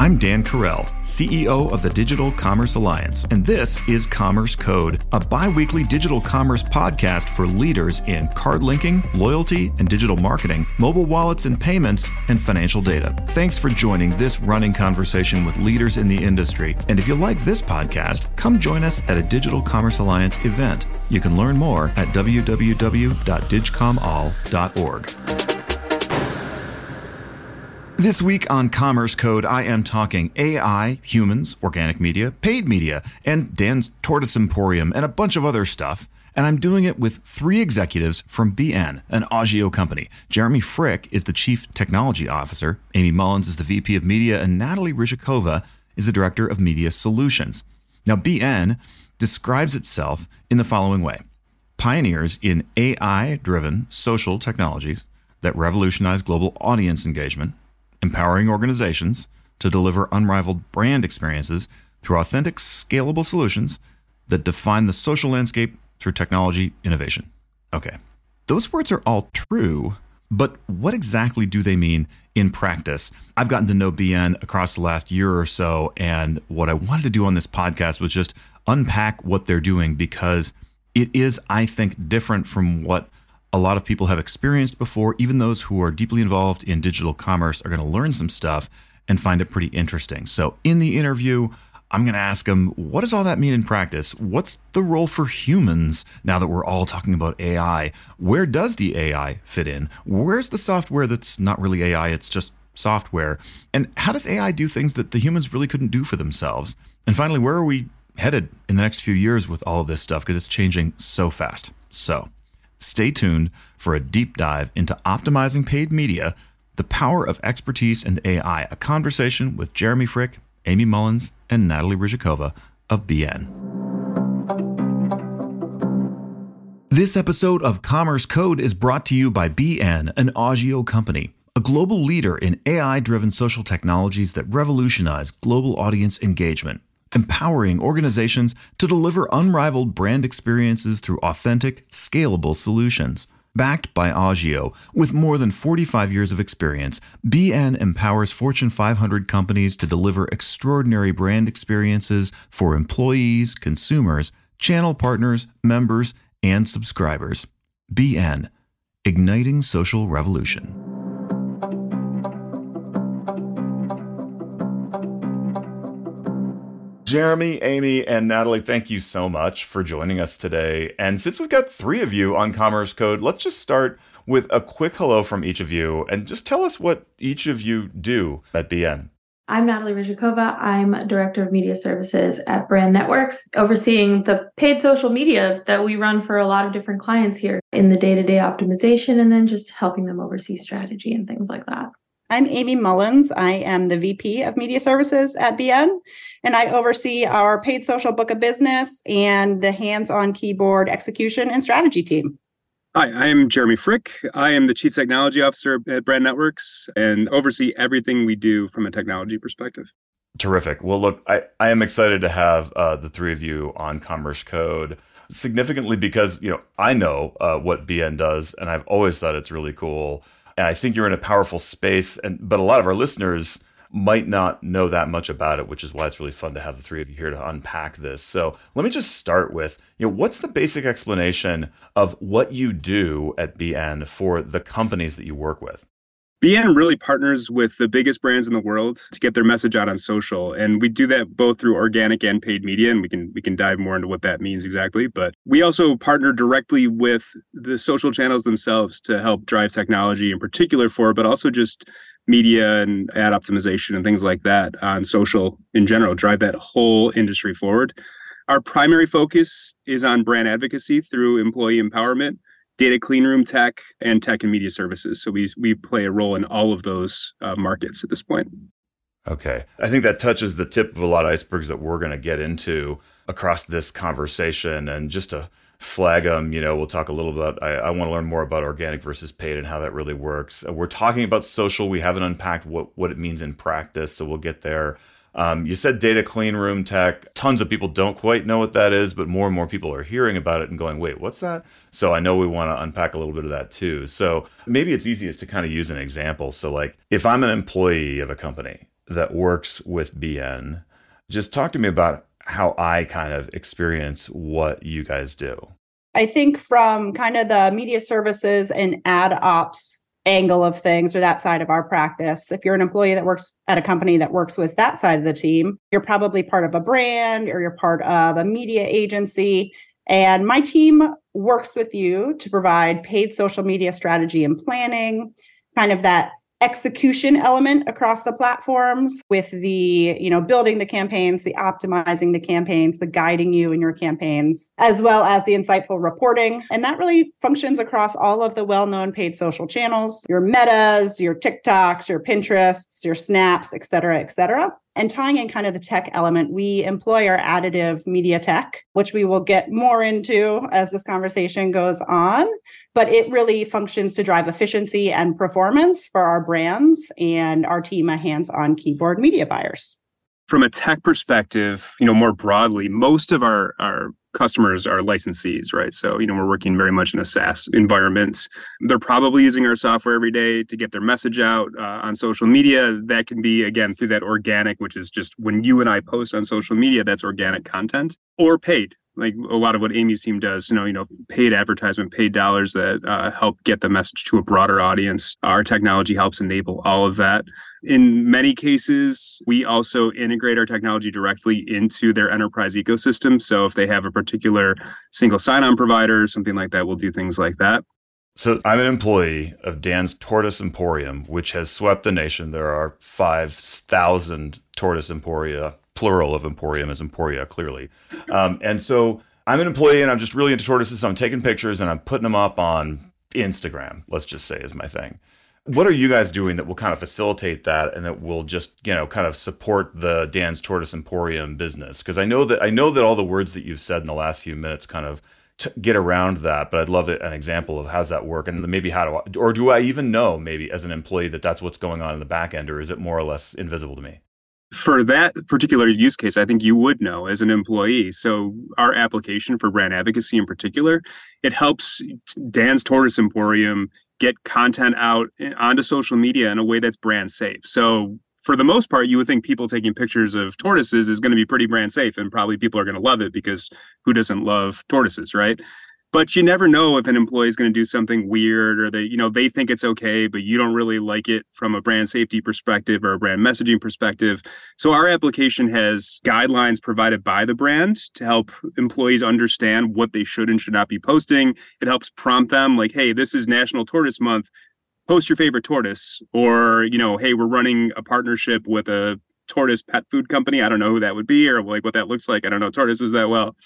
I'm Dan Carell, CEO of the Digital Commerce Alliance, and this is Commerce Code, a bi weekly digital commerce podcast for leaders in card linking, loyalty and digital marketing, mobile wallets and payments, and financial data. Thanks for joining this running conversation with leaders in the industry. And if you like this podcast, come join us at a Digital Commerce Alliance event. You can learn more at www.digcomall.org. This week on Commerce Code, I am talking AI, humans, organic media, paid media, and Dan's Tortoise Emporium, and a bunch of other stuff. And I'm doing it with three executives from BN, an Augeo company. Jeremy Frick is the Chief Technology Officer, Amy Mullins is the VP of Media, and Natali Ryzhikova is the Director of Media Solutions. Now, BN describes itself in the following way pioneers in AI driven social technologies that revolutionize global audience engagement empowering organizations to deliver unrivaled brand experiences through authentic, scalable solutions that define the social landscape through technology innovation. Okay, those words are all true, but what exactly do they mean in practice? I've gotten to know BN across the last year or so, and what I wanted to do on this podcast was just unpack what they're doing because it is, I think, different from what a lot of people have experienced before. Even those who are deeply involved in digital commerce are going to learn some stuff and find it pretty interesting. So, in the interview, I'm going to ask them, what does all that mean in practice? What's the role for humans now that we're all talking about AI? Where does the AI fit in? Where's the software that's not really AI, it's just software? And how does AI do things that the humans really couldn't do for themselves? And finally, where are we headed in the next few years with all of this stuff? Because it's changing so fast. So, Stay tuned for a deep dive into optimizing paid media, the power of expertise and AI, a conversation with Jeremy Frick, Amy Mullins, and Natali Ryzhikova of BN. This episode of Commerce Code is brought to you by BN, an Augeo company, a global leader in AI driven social technologies that revolutionize global audience engagement empowering organizations to deliver unrivaled brand experiences through authentic, scalable solutions. Backed by Augeo, with more than 45 years of experience, BN empowers Fortune 500 companies to deliver extraordinary brand experiences for employees, consumers, channel partners, members, and subscribers. BN, igniting social revolution. Jeremy, Amy, and Natali, thank you so much for joining us today. And since we've got three of you on Commerce Code, let's just start with a quick hello from each of you and just tell us what each of you do at BN. I'm Natali Ryzhikova. I'm Director of Media Services at Brand Networks, overseeing the paid social media that we run for a lot of different clients here in the day to day optimization and then just helping them oversee strategy and things like that. I'm Amy Mullins. I am the VP of Media Services at BN, and I oversee our paid social book of business and the hands on keyboard execution and strategy team. Hi, I'm Jeremy Frick. I am the Chief Technology Officer at Brand Networks and oversee everything we do from a technology perspective. Terrific. Well, look, I, I am excited to have uh, the three of you on Commerce Code significantly because, you know, I know uh, what BN does and I've always thought it's really cool and I think you're in a powerful space. And but a lot of our listeners might not know that much about it, which is why it's really fun to have the three of you here to unpack this. So let me just start with, you know, what's the basic explanation of what you do at BN for the companies that you work with? BN really partners with the biggest brands in the world to get their message out on social. And we do that both through organic and paid media. And we can we can dive more into what that means exactly. But we also partner directly with the social channels themselves to help drive technology in particular for, but also just media and ad optimization and things like that on social in general, drive that whole industry forward. Our primary focus is on brand advocacy through employee empowerment data cleanroom tech and tech and media services. So we we play a role in all of those uh, markets at this point. Okay, I think that touches the tip of a lot of icebergs that we're going to get into across this conversation, and just to flag them, you know, we'll talk a little about. I, I want to learn more about organic versus paid and how that really works. We're talking about social. We haven't unpacked what what it means in practice, so we'll get there. Um, you said data clean room tech. Tons of people don't quite know what that is, but more and more people are hearing about it and going, wait, what's that? So I know we want to unpack a little bit of that too. So maybe it's easiest to kind of use an example. So, like, if I'm an employee of a company, that works with BN. Just talk to me about how I kind of experience what you guys do. I think from kind of the media services and ad ops angle of things or that side of our practice. If you're an employee that works at a company that works with that side of the team, you're probably part of a brand or you're part of a media agency. And my team works with you to provide paid social media strategy and planning, kind of that execution element across the platforms with the you know building the campaigns the optimizing the campaigns the guiding you in your campaigns as well as the insightful reporting. And that really functions across all of the well-known paid social channels your metas your tiktoks your pinterests your snaps et cetera et cetera and tying in kind of the tech element, we employ our additive media tech, which we will get more into as this conversation goes on. But it really functions to drive efficiency and performance for our brands and our team of hands on keyboard media buyers from a tech perspective, you know, more broadly, most of our our customers are licensees, right? So, you know, we're working very much in a SaaS environment. They're probably using our software every day to get their message out uh, on social media. That can be, again, through that organic, which is just when you and I post on social media, that's organic content, or paid, like a lot of what Amy's team does, you know, you know, paid advertisement, paid dollars that uh, help get the message to a broader audience. Our technology helps enable all of that. In many cases, we also integrate our technology directly into their enterprise ecosystem. So if they have a particular single sign-on provider, something like that, we'll do things like that. So I'm an employee of Dan's Tortoise Emporium, which has swept the nation. There are 5,000 Tortoise Emporia plural of emporium is emporia clearly. Um, and so i'm an employee and i'm just really into tortoises. So i'm taking pictures and i'm putting them up on instagram let's just say is my thing. What are you guys doing that will kind of facilitate that and that will just you know kind of support the dan's tortoise emporium business? Because i know that i know that all the words that you've said in the last few minutes kind of t- get around that but i'd love an example of how's that work and maybe how do I, or do i even know maybe as an employee that that's what's going on in the back end or is it more or less invisible to me for that particular use case, I think you would know as an employee. So our application for brand advocacy in particular, it helps Dan's Tortoise Emporium get content out eh, onto social media in a way that's brand safe. So for the most part, you would think people taking pictures of tortoises is going to be pretty brand safe and probably people are going to love it because who doesn't love tortoises, right? But you never know if an employee is going to do something weird or they you know they think it's okay but you don't really like it from a brand safety perspective or a brand messaging perspective. So our application has guidelines provided by the brand to help employees understand what they should and should not be posting. It helps prompt them like hey this is national tortoise month. Post your favorite tortoise. Or you know hey we're running a partnership with a tortoise pet food company. I don't know who that would be or like what that looks like. I don't know tortoises that well.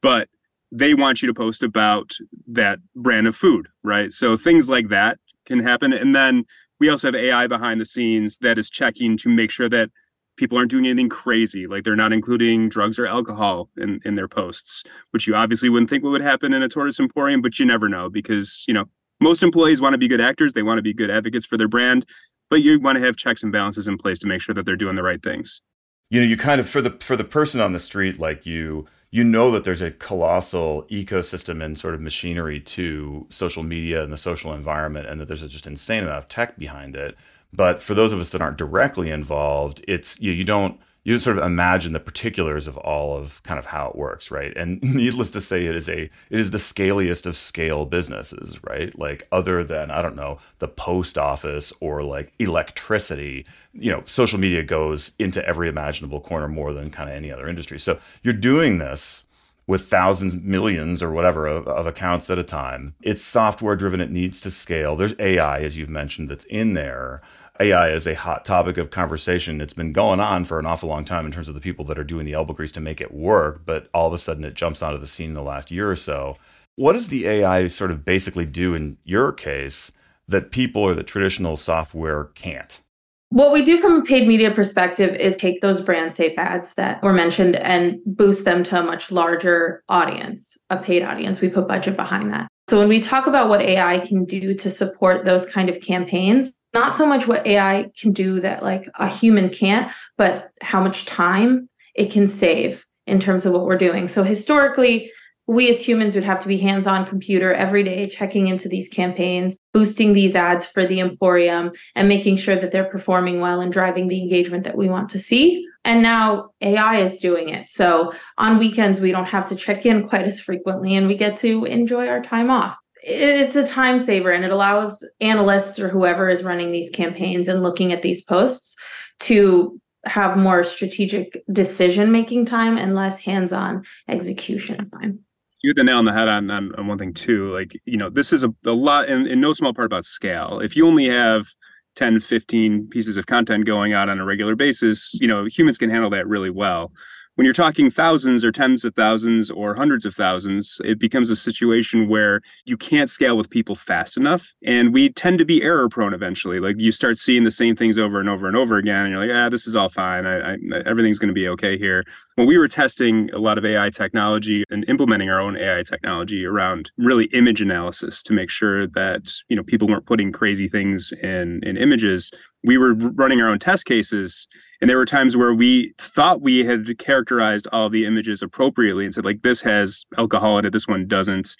But they want you to post about that brand of food, right? So things like that can happen. And then we also have AI behind the scenes that is checking to make sure that people aren't doing anything crazy, like they're not including drugs or alcohol in, in their posts, which you obviously wouldn't think would happen in a tortoise emporium, but you never know because, you know, most employees want to be good actors, they want to be good advocates for their brand, but you want to have checks and balances in place to make sure that they're doing the right things. You know, you kind of for the for the person on the street like you you know that there's a colossal ecosystem and sort of machinery to social media and the social environment, and that there's just insane amount of tech behind it. But for those of us that aren't directly involved, it's you, you don't you sort of imagine the particulars of all of kind of how it works, right? And needless to say, it is a it is the scaliest of scale businesses, right? Like other than I don't know the post office or like electricity, you know, social media goes into every imaginable corner more than kind of any other industry. So you're doing this with thousands, millions, or whatever of, of accounts at a time. It's software driven. It needs to scale. There's AI, as you've mentioned, that's in there. AI is a hot topic of conversation. It's been going on for an awful long time in terms of the people that are doing the elbow grease to make it work, but all of a sudden it jumps onto the scene in the last year or so. What does the AI sort of basically do in your case that people or the traditional software can't? What we do from a paid media perspective is take those brand safe ads that were mentioned and boost them to a much larger audience, a paid audience. We put budget behind that. So when we talk about what AI can do to support those kind of campaigns, not so much what AI can do that like a human can't, but how much time it can save in terms of what we're doing. So historically, we as humans would have to be hands on computer every day checking into these campaigns boosting these ads for the Emporium and making sure that they're performing well and driving the engagement that we want to see. And now AI is doing it. So on weekends, we don't have to check in quite as frequently and we get to enjoy our time off. It's a time saver and it allows analysts or whoever is running these campaigns and looking at these posts to have more strategic decision making time and less hands on execution time you hit the nail on the head on, on, on one thing too. Like, you know, this is a, a lot in, in no small part about scale. If you only have 10, 15 pieces of content going out on a regular basis, you know, humans can handle that really well when you're talking thousands or tens of thousands or hundreds of thousands, it becomes a situation where you can't scale with people fast enough. And we tend to be error prone eventually. Like you start seeing the same things over and over and over again. And you're like, ah, this is all fine. I, I, everything's going to be okay here. When we were testing a lot of AI technology and implementing our own AI technology around really image analysis to make sure that, you know, people weren't putting crazy things in, in images, we were running our own test cases and there were times where we thought we had characterized all the images appropriately and said, like, this has alcohol in it, this one doesn't.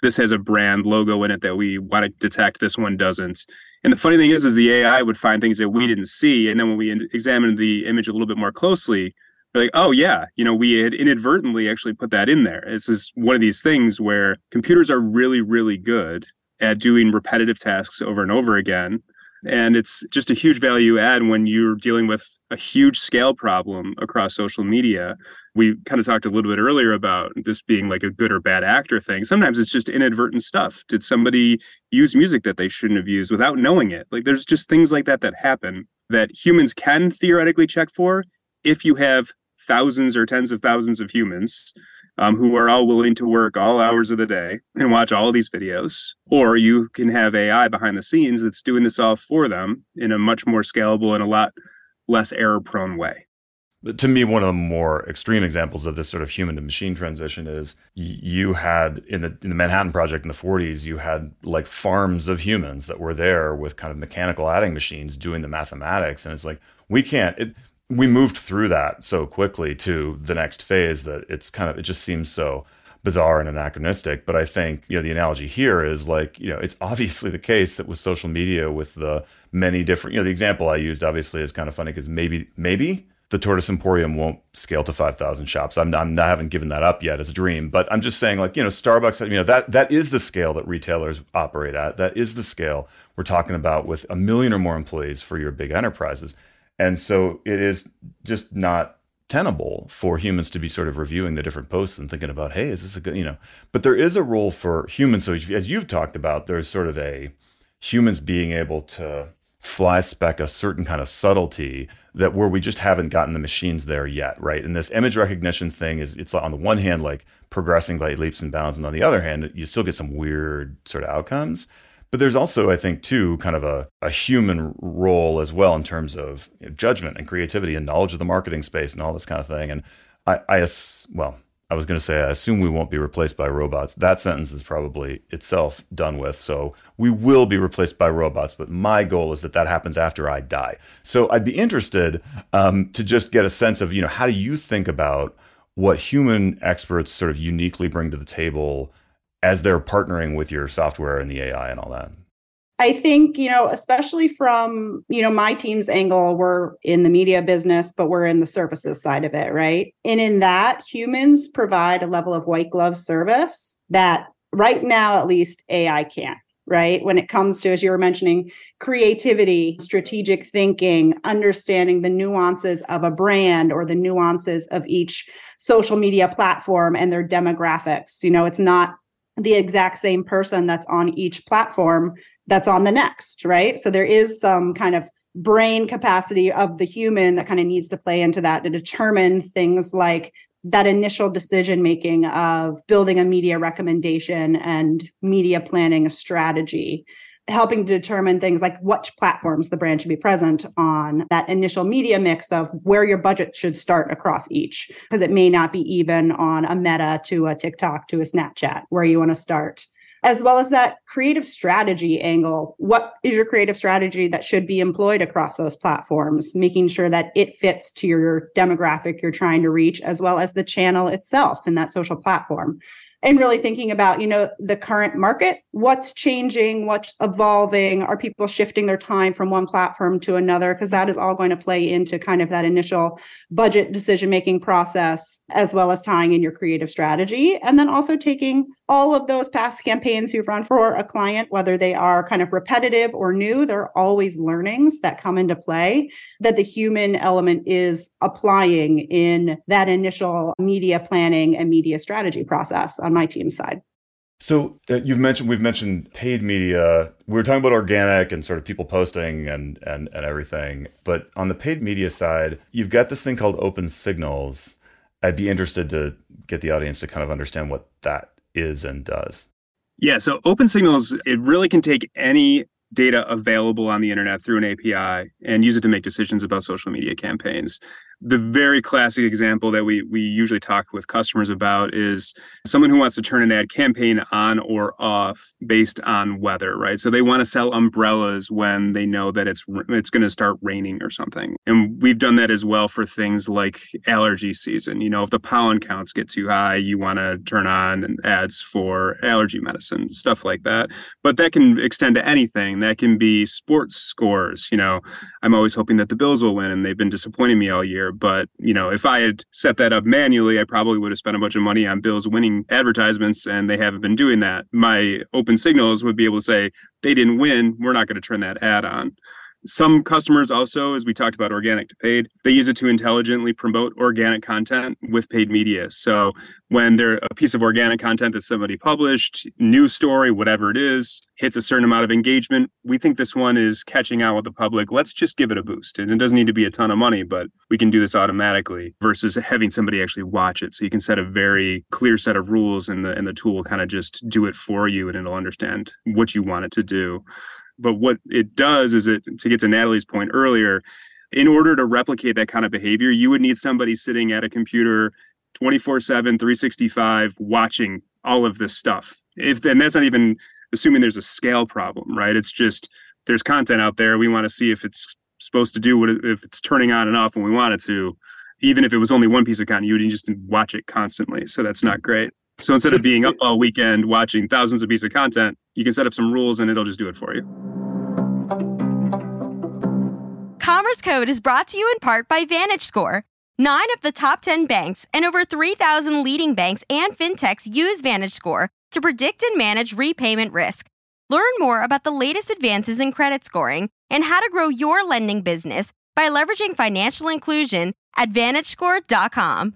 This has a brand logo in it that we want to detect, this one doesn't. And the funny thing is, is the AI would find things that we didn't see. And then when we examined the image a little bit more closely, we're like, oh yeah, you know, we had inadvertently actually put that in there. This is one of these things where computers are really, really good at doing repetitive tasks over and over again. And it's just a huge value add when you're dealing with a huge scale problem across social media. We kind of talked a little bit earlier about this being like a good or bad actor thing. Sometimes it's just inadvertent stuff. Did somebody use music that they shouldn't have used without knowing it? Like there's just things like that that happen that humans can theoretically check for if you have thousands or tens of thousands of humans um, who are all willing to work all hours of the day and watch all these videos. Or you can have AI behind the scenes that's doing this all for them in a much more scalable and a lot less error prone way. To me, one of the more extreme examples of this sort of human to machine transition is you had in the in the Manhattan Project in the 40s, you had like farms of humans that were there with kind of mechanical adding machines doing the mathematics, and it's like we can't. It, we moved through that so quickly to the next phase that it's kind of it just seems so bizarre and anachronistic. But i think you know the analogy here is like you know it's obviously the case that with social media with the many different you know the example i used obviously is kind of funny because maybe maybe the tortoise emporium won't scale to 5000 shops. I'm, I'm not, I haven't given that up yet as a dream but i'm just saying like you know starbucks you know that that is the scale that retailers operate at. That is the scale we're talking about with a million or more employees for your big enterprises and so it is just not tenable for humans to be sort of reviewing the different posts and thinking about, hey, is this a good, you know, but there is a role for humans. So as you've talked about, there's sort of a humans being able to fly spec a certain kind of subtlety that where we just haven't gotten the machines there yet, right? And this image recognition thing is it's on the one hand like progressing by leaps and bounds, and on the other hand, you still get some weird sort of outcomes. But there's also, I think, too, kind of a, a human role as well in terms of you know, judgment and creativity and knowledge of the marketing space and all this kind of thing. And I, I well, I was going to say, I assume we won't be replaced by robots. That sentence is probably itself done with. So we will be replaced by robots, but my goal is that that happens after I die. So I'd be interested um, to just get a sense of, you know, how do you think about what human experts sort of uniquely bring to the table as they're partnering with your software and the AI and all that? I think, you know, especially from, you know, my team's angle, we're in the media business, but we're in the services side of it, right? And in that, humans provide a level of white glove service that right now, at least, AI can't, right? When it comes to, as you were mentioning, creativity, strategic thinking, understanding the nuances of a brand or the nuances of each social media platform and their demographics. You know, it's not the exact same person that's on each platform that's on the next, right? So there is some kind of brain capacity of the human that kind of needs to play into that to determine things like that initial decision making of building a media recommendation and media planning a strategy helping to determine things like what platforms the brand should be present on, that initial media mix of where your budget should start across each, because it may not be even on a meta to a TikTok to a Snapchat where you want to start. As well as that creative strategy angle. What is your creative strategy that should be employed across those platforms? Making sure that it fits to your demographic you're trying to reach, as well as the channel itself in that social platform and really thinking about you know the current market. What's changing? What's evolving? Are people shifting their time from one platform to another? Because that is all going to play into kind of that initial budget decision making process as well as tying in your creative strategy. And then also taking all of those past campaigns you've run for a client whether they are kind of repetitive or new there are always learnings that come into play that the human element is applying in that initial media planning and media strategy process on my team's side. So uh, you've mentioned we've mentioned paid media. We were talking about organic and sort of people posting and and and everything. But on the paid media side, you've got this thing called open signals. I'd be interested to get the audience to kind of understand what that is and does. Yeah, so open signals it really can take any data available on the internet through an API and use it to make decisions about social media campaigns the very classic example that we we usually talk with customers about is someone who wants to turn an ad campaign on or off based on weather, right? So they want to sell umbrellas when they know that it's it's going to start raining or something. And we've done that as well for things like allergy season. You know, if the pollen counts get too high, you want to turn on ads for allergy medicine, stuff like that. But that can extend to anything. That can be sports scores, you know. I'm always hoping that the Bills will win and they've been disappointing me all year but, you know, if I had set that up manually, I probably would have spent a bunch of money on Bills winning advertisements, and they haven't been doing that. My open signals would be able to say, they didn't win. We're not going to turn that ad on. Some customers also, as we talked about organic to paid, they use it to intelligently promote organic content with paid media. So when there a piece of organic content that somebody published, news story, whatever it is, hits a certain amount of engagement, we think this one is catching out with the public. Let's just give it a boost. And it doesn't need to be a ton of money, but we can do this automatically versus having somebody actually watch it. So you can set a very clear set of rules and the and the tool will kind of just do it for you and it'll understand what you want it to do. But what it does is it to get to Natali's point earlier, in order to replicate that kind of behavior, you would need somebody sitting at a computer 24 7, 365, watching all of this stuff. If and that's not even assuming there's a scale problem, right? It's just there's content out there. We want to see if it's supposed to do what it, if it's turning on and off when we want it to. Even if it was only one piece of content, you would just watch it constantly. So that's not hmm. great. So instead of being up all weekend watching thousands of pieces of content, you can set up some rules and it'll just do it for you. Commerce Code is brought to you in part by VantageScore. Nine of the top 10 banks and over 3,000 leading banks and fintechs use VantageScore to predict and manage repayment risk. Learn more about the latest advances in credit scoring and how to grow your lending business by leveraging financial inclusion at VantageScore.com.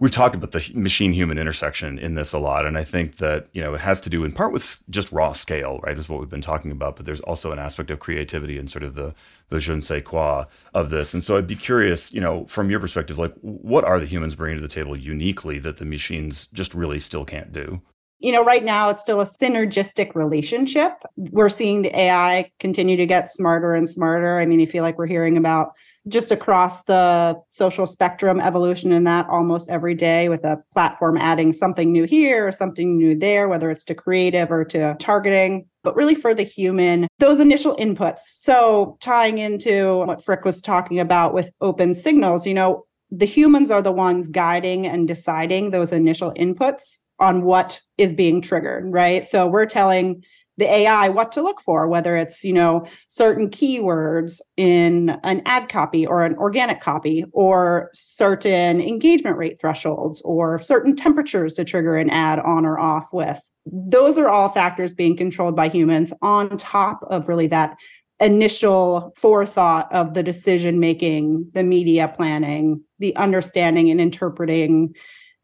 we've talked about the machine human intersection in this a lot and i think that you know it has to do in part with just raw scale right is what we've been talking about but there's also an aspect of creativity and sort of the the je ne sais quoi of this and so i'd be curious you know from your perspective like what are the humans bringing to the table uniquely that the machines just really still can't do you know, right now it's still a synergistic relationship. We're seeing the AI continue to get smarter and smarter. I mean, I feel like we're hearing about just across the social spectrum evolution in that almost every day with a platform adding something new here or something new there, whether it's to creative or to targeting, but really for the human, those initial inputs. So tying into what Frick was talking about with open signals, you know, the humans are the ones guiding and deciding those initial inputs on what is being triggered, right? So we're telling the AI what to look for, whether it's, you know, certain keywords in an ad copy or an organic copy, or certain engagement rate thresholds, or certain temperatures to trigger an ad on or off with. Those are all factors being controlled by humans on top of really that initial forethought of the decision making, the media planning, the understanding and interpreting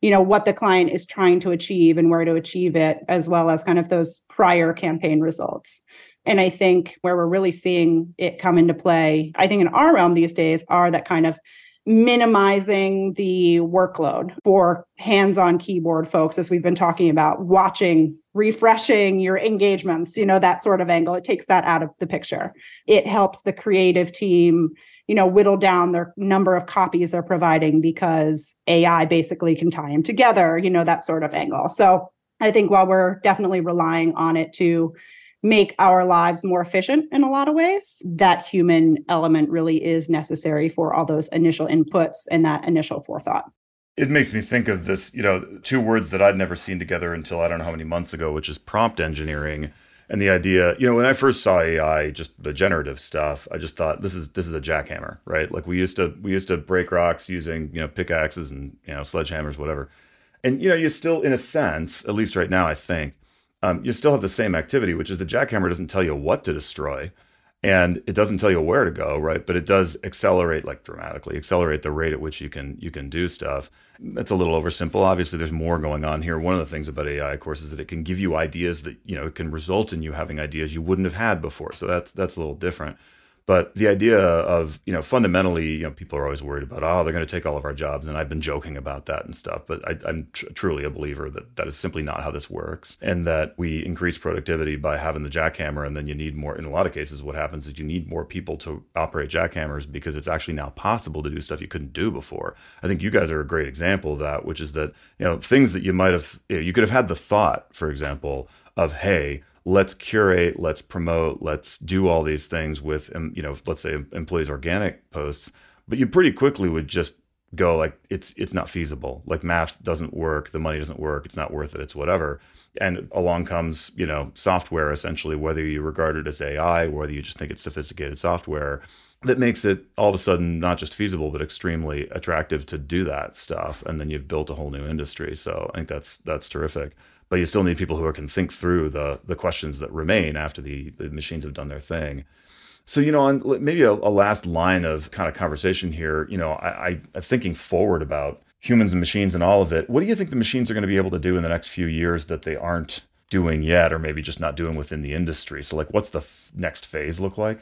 you know what the client is trying to achieve and where to achieve it as well as kind of those prior campaign results. And i think where we're really seeing it come into play i think in our realm these days are that kind of minimizing the workload for hands-on keyboard folks as we've been talking about watching refreshing your engagements you know that sort of angle. It takes that out of the picture. It helps the creative team you know whittle down their number of copies they're providing because ai basically can tie them together you know that sort of angle. So i think while we're definitely relying on it to make our lives more efficient in a lot of ways. That human element really is necessary for all those initial inputs and that initial forethought. It makes me think of this, you know, two words that I'd never seen together until I don't know how many months ago, which is prompt engineering and the idea you know when i first saw ai just the generative stuff i just thought this is this is a jackhammer right like we used to we used to break rocks using you know pickaxes and you know sledgehammers whatever and you know you still in a sense at least right now i think um, you still have the same activity which is the jackhammer doesn't tell you what to destroy and it doesn't tell you where to go right? But it does accelerate like dramatically accelerate the rate at which you can you can do stuff. That's a little oversimple. Obviously there's more going on here. One of the things about ai of course is that it can give you ideas that you know it can result in you having ideas you wouldn't have had before. So that's that's a little different but the idea of, you know, fundamentally, you know, people are always worried about, oh, they're going to take all of our jobs. And I've been joking about that and stuff. But I, am tr- truly a believer that that is simply not how this works. And that we increase productivity by having the jackhammer. And then you need more, in a lot of cases, what happens is you need more people to operate jackhammers because it's actually now possible to do stuff you couldn't do before. I think you guys are a great example of that, which is that, you know, things that you might have, you, know, you could have had the thought, for example, of, hey, let's curate, let's promote, let's do all these things with, you know, let's say employees organic posts, but you pretty quickly would just go like it's it's not feasible. Like math doesn't work the money doesn't work it's not worth it it's whatever. And along comes you know software essentially whether you regard it as ai or whether you just think it's sophisticated software that makes it all of a sudden not just feasible but extremely attractive to do that stuff and then you've built a whole new industry. So i think that's that's terrific but you still need people who can think through the the questions that remain after the the machines have done their thing. So you know, on maybe a, a last line of kind of conversation here. You know, I, I thinking forward about humans and machines and all of it. What do you think the machines are going to be able to do in the next few years that they aren't doing yet, or maybe just not doing within the industry? So like, what's the f- next phase look like?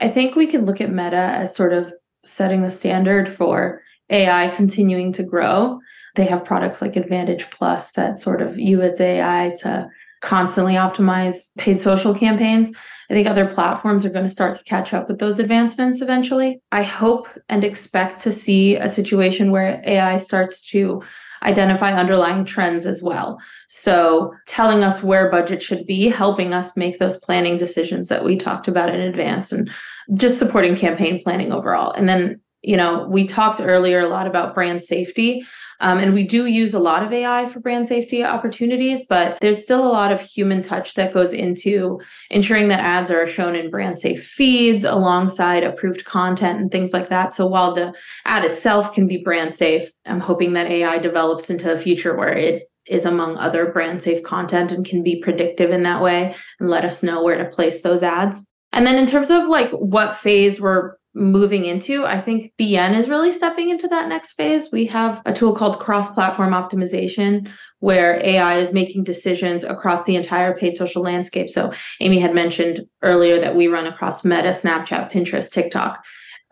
I think we can look at Meta as sort of setting the standard for AI continuing to grow. They have products like Advantage Plus that sort of use AI to constantly optimize paid social campaigns. I think other platforms are going to start to catch up with those advancements eventually. I hope and expect to see a situation where AI starts to identify underlying trends as well. So, telling us where budget should be, helping us make those planning decisions that we talked about in advance, and just supporting campaign planning overall. And then, you know, we talked earlier a lot about brand safety. Um, and we do use a lot of AI for brand safety opportunities, but there's still a lot of human touch that goes into ensuring that ads are shown in brand safe feeds alongside approved content and things like that. So while the ad itself can be brand safe, I'm hoping that AI develops into a future where it is among other brand safe content and can be predictive in that way and let us know where to place those ads. And then in terms of like what phase we're moving into. I think BN is really stepping into that next phase. We have a tool called cross platform optimization where AI is making decisions across the entire paid social landscape. So, Amy had mentioned earlier that we run across Meta, Snapchat, Pinterest, TikTok,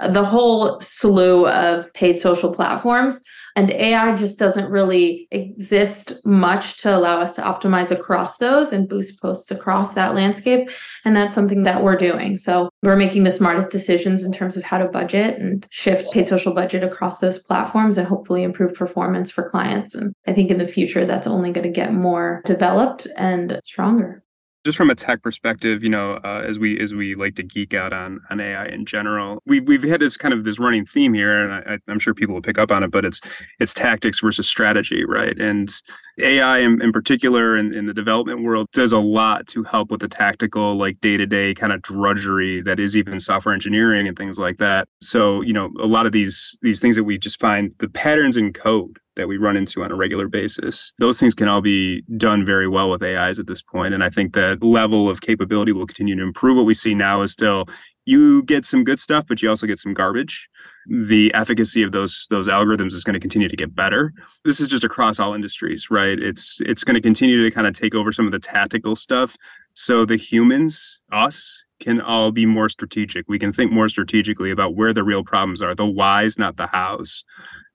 the whole slew of paid social platforms. And AI just doesn't really exist much to allow us to optimize across those and boost posts across that landscape. And that's something that we're doing. So we're making the smartest decisions in terms of how to budget and shift paid social budget across those platforms and hopefully improve performance for clients. And I think in the future, that's only going to get more developed and stronger just from a tech perspective, you know, uh, as we as we like to geek out on on AI in general, we've we've had this kind of this running theme here, and I, I'm sure people will pick up on it. But it's it's tactics versus strategy, right? And AI in, in particular in, in the development world does a lot to help with the tactical, like day to day kind of drudgery that is even software engineering and things like that. So you know, a lot of these these things that we just find the patterns in code that we run into on a regular basis. Those things can all be done very well with AIs at this point. And I think that level of capability will continue to improve. What we see now is still you get some good stuff, but you also get some garbage. The efficacy of those those algorithms is going to continue to get better. This is just across all industries, right? It's it's going to continue to kind of take over some of the tactical stuff. So the humans, us, can all be more strategic. We can think more strategically about where the real problems are, the whys, not the hows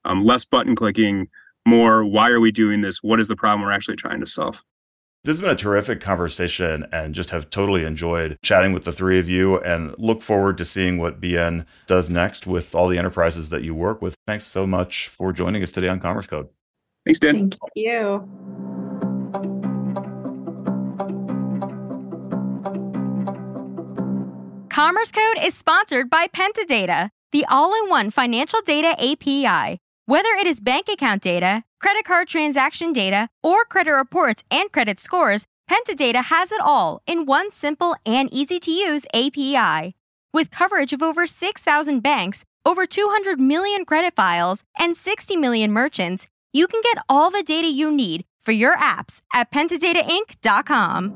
um, less button clicking, more why are we doing this? What is the problem we're actually trying to solve? This has been a terrific conversation and just have totally enjoyed chatting with the three of you and look forward to seeing what BN does next with all the enterprises that you work with. Thanks so much for joining us today on Commerce Code. Thanks, Dan. Thank you. Commerce Code is sponsored by Pentadata, the all in one financial data API. Whether it is bank account data, credit card transaction data, or credit reports and credit scores, Pentadata has it all in one simple and easy to use API. With coverage of over 6,000 banks, over 200 million credit files, and 60 million merchants, you can get all the data you need for your apps at pentadatainc.com.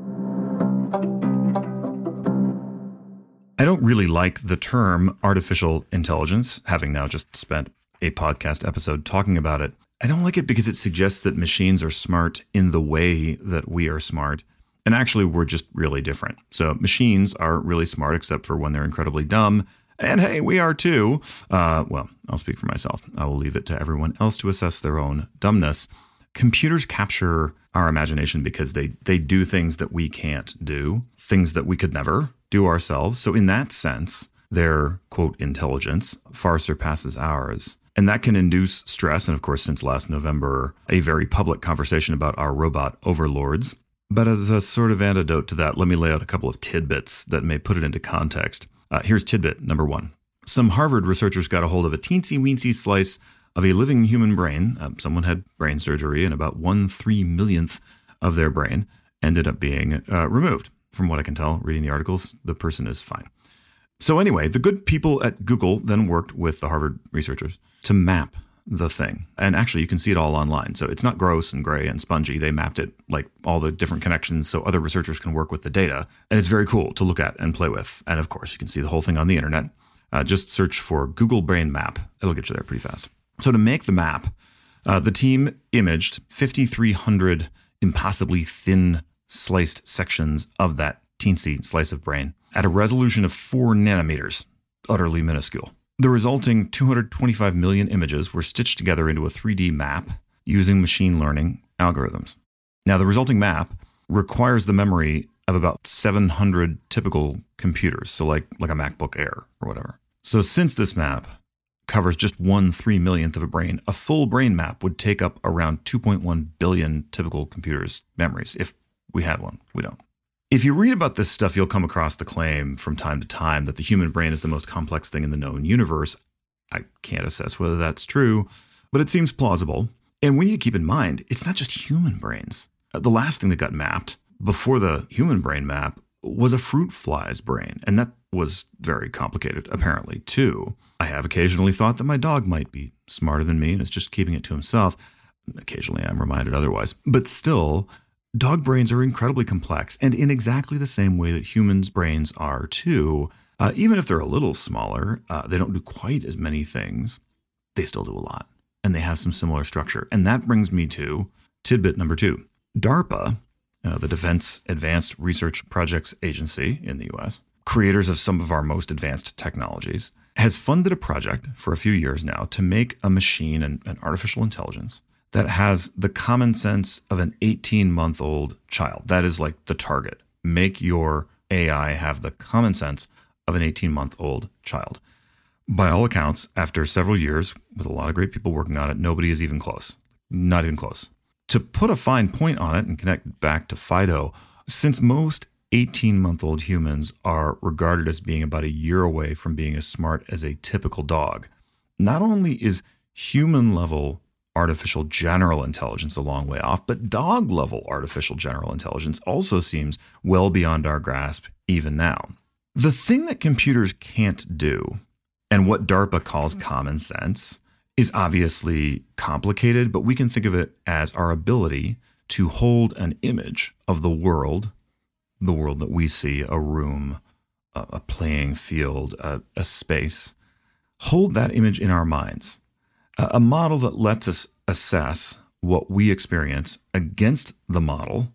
I don't really like the term artificial intelligence, having now just spent a podcast episode talking about it. I don't like it because it suggests that machines are smart in the way that we are smart. And actually, we're just really different. So, machines are really smart, except for when they're incredibly dumb. And hey, we are too. Uh, well, I'll speak for myself. I will leave it to everyone else to assess their own dumbness. Computers capture our imagination because they they do things that we can't do, things that we could never do ourselves. So in that sense, their quote intelligence far surpasses ours. And that can induce stress. And of course, since last November, a very public conversation about our robot overlords. But as a sort of antidote to that, let me lay out a couple of tidbits that may put it into context. Uh, here's tidbit number one. Some Harvard researchers got a hold of a teensy weensy slice of a living human brain. Uh, someone had brain surgery, and about one three millionth of their brain ended up being uh, removed. From what I can tell, reading the articles, the person is fine. So, anyway, the good people at Google then worked with the Harvard researchers to map the thing. And actually, you can see it all online. So, it's not gross and gray and spongy. They mapped it like all the different connections so other researchers can work with the data. And it's very cool to look at and play with. And of course, you can see the whole thing on the internet. Uh, just search for Google Brain Map, it'll get you there pretty fast. So, to make the map, uh, the team imaged 5,300 impossibly thin sliced sections of that teensy slice of brain at a resolution of four nanometers, utterly minuscule. The resulting 225 million images were stitched together into a 3D map using machine learning algorithms. Now, the resulting map requires the memory of about 700 typical computers, so like, like a MacBook Air or whatever. So, since this map covers just one three millionth of a brain, a full brain map would take up around 2.1 billion typical computers' memories if we had one. We don't. If you read about this stuff, you'll come across the claim from time to time that the human brain is the most complex thing in the known universe. I can't assess whether that's true, but it seems plausible. And we need to keep in mind, it's not just human brains. Uh, the last thing that got mapped before the human brain map was a fruit fly's brain. And that was very complicated, apparently, too. I have occasionally thought that my dog might be smarter than me and is just keeping it to himself. Occasionally, I'm reminded otherwise. But still, Dog brains are incredibly complex and in exactly the same way that humans' brains are too. Uh, even if they're a little smaller, uh, they don't do quite as many things. They still do a lot and they have some similar structure. And that brings me to tidbit number two DARPA, uh, the Defense Advanced Research Projects Agency in the US, creators of some of our most advanced technologies, has funded a project for a few years now to make a machine and, and artificial intelligence that has the common sense of an 18 month old child. That is like the target. Make your AI have the common sense of an 18 month old child. By all accounts, after several years with a lot of great people working on it, nobody is even close. Not even close. To put a fine point on it and connect back to Fido, since most 18 month old humans are regarded as being about a year away from being as smart as a typical dog, not only is human level artificial general intelligence a long way off, but dog level artificial general intelligence also seems well beyond our grasp even now. The thing that computers can't do, and what DARPA calls common sense, is obviously complicated, but we can think of it as our ability to hold an image of the world, the world that we see, a room, a, playing field, a, a space, hold that image in our minds a model that lets us assess what we experience against the model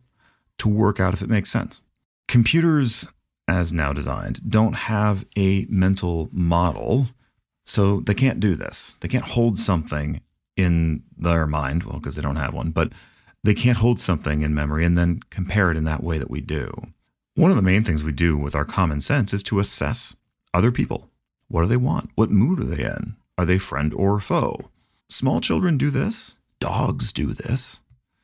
to work out if it makes sense. Computers, as now designed, don't have a mental model, so they can't do this. They can't hold something in their mind, well, because they don't have one, but they can't hold something in memory and then compare it in that way that we do. One of the main things we do with our common sense is to assess other people. What do they want? What mood are they in? Are they friend or foe? Small children do this, dogs do this.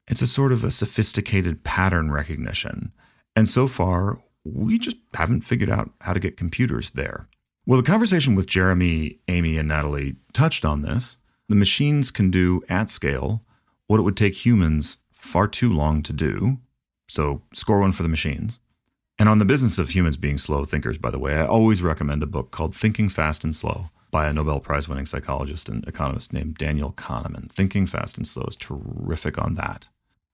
It's a sort of a sophisticated pattern recognition. And so far, we just haven't figured out how to get computers there. Well, the conversation with Jeremy, Amy, and Natali touched on this, The machines can do at scale what it would take humans far too long to do. So, score one for the machines. And on the business of humans being slow thinkers, by the way, I always recommend a book called Thinking Fast and Slow by a Nobel Prize winning psychologist and economist named Daniel Kahneman. Thinking Fast and Slow is terrific on that.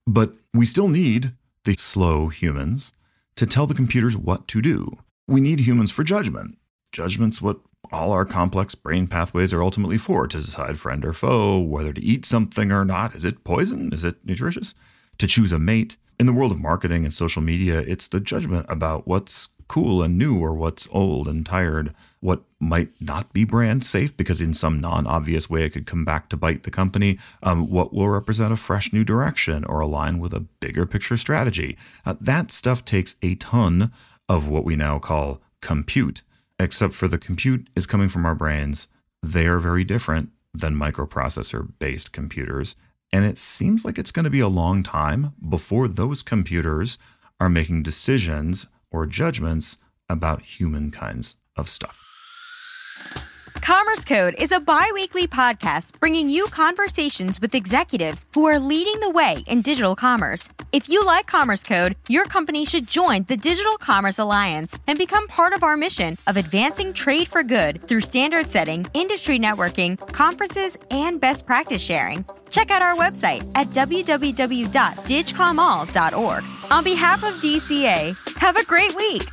But we still need the slow humans to tell the computers what to do. We need humans for judgment. Judgment's what all our complex brain pathways are ultimately for to decide friend or foe, whether to eat something or not. Is it poison? Is it nutritious? To choose a mate. In the world of marketing and social media, it's the judgment about what's cool and new or what's old and tired, what might not be brand safe because in some non-obvious way it could come back to bite the company, um, what will represent a fresh new direction or align with a bigger picture strategy. Uh, that stuff takes a ton of what we now call compute, except for the compute is coming from our brains. They are very different than microprocessor based computers. And it seems like it's going to be a long time before those computers are making decisions or judgments about human kinds of stuff. Commerce Code is a bi weekly podcast bringing you conversations with executives who are leading the way in digital commerce. If you like Commerce Code, your company should join the Digital Commerce Alliance and become part of our mission of advancing trade for good through standard setting, industry networking, conferences, and best practice sharing. Check out our website at www.digcomall.org. On behalf of DCA, have a great week.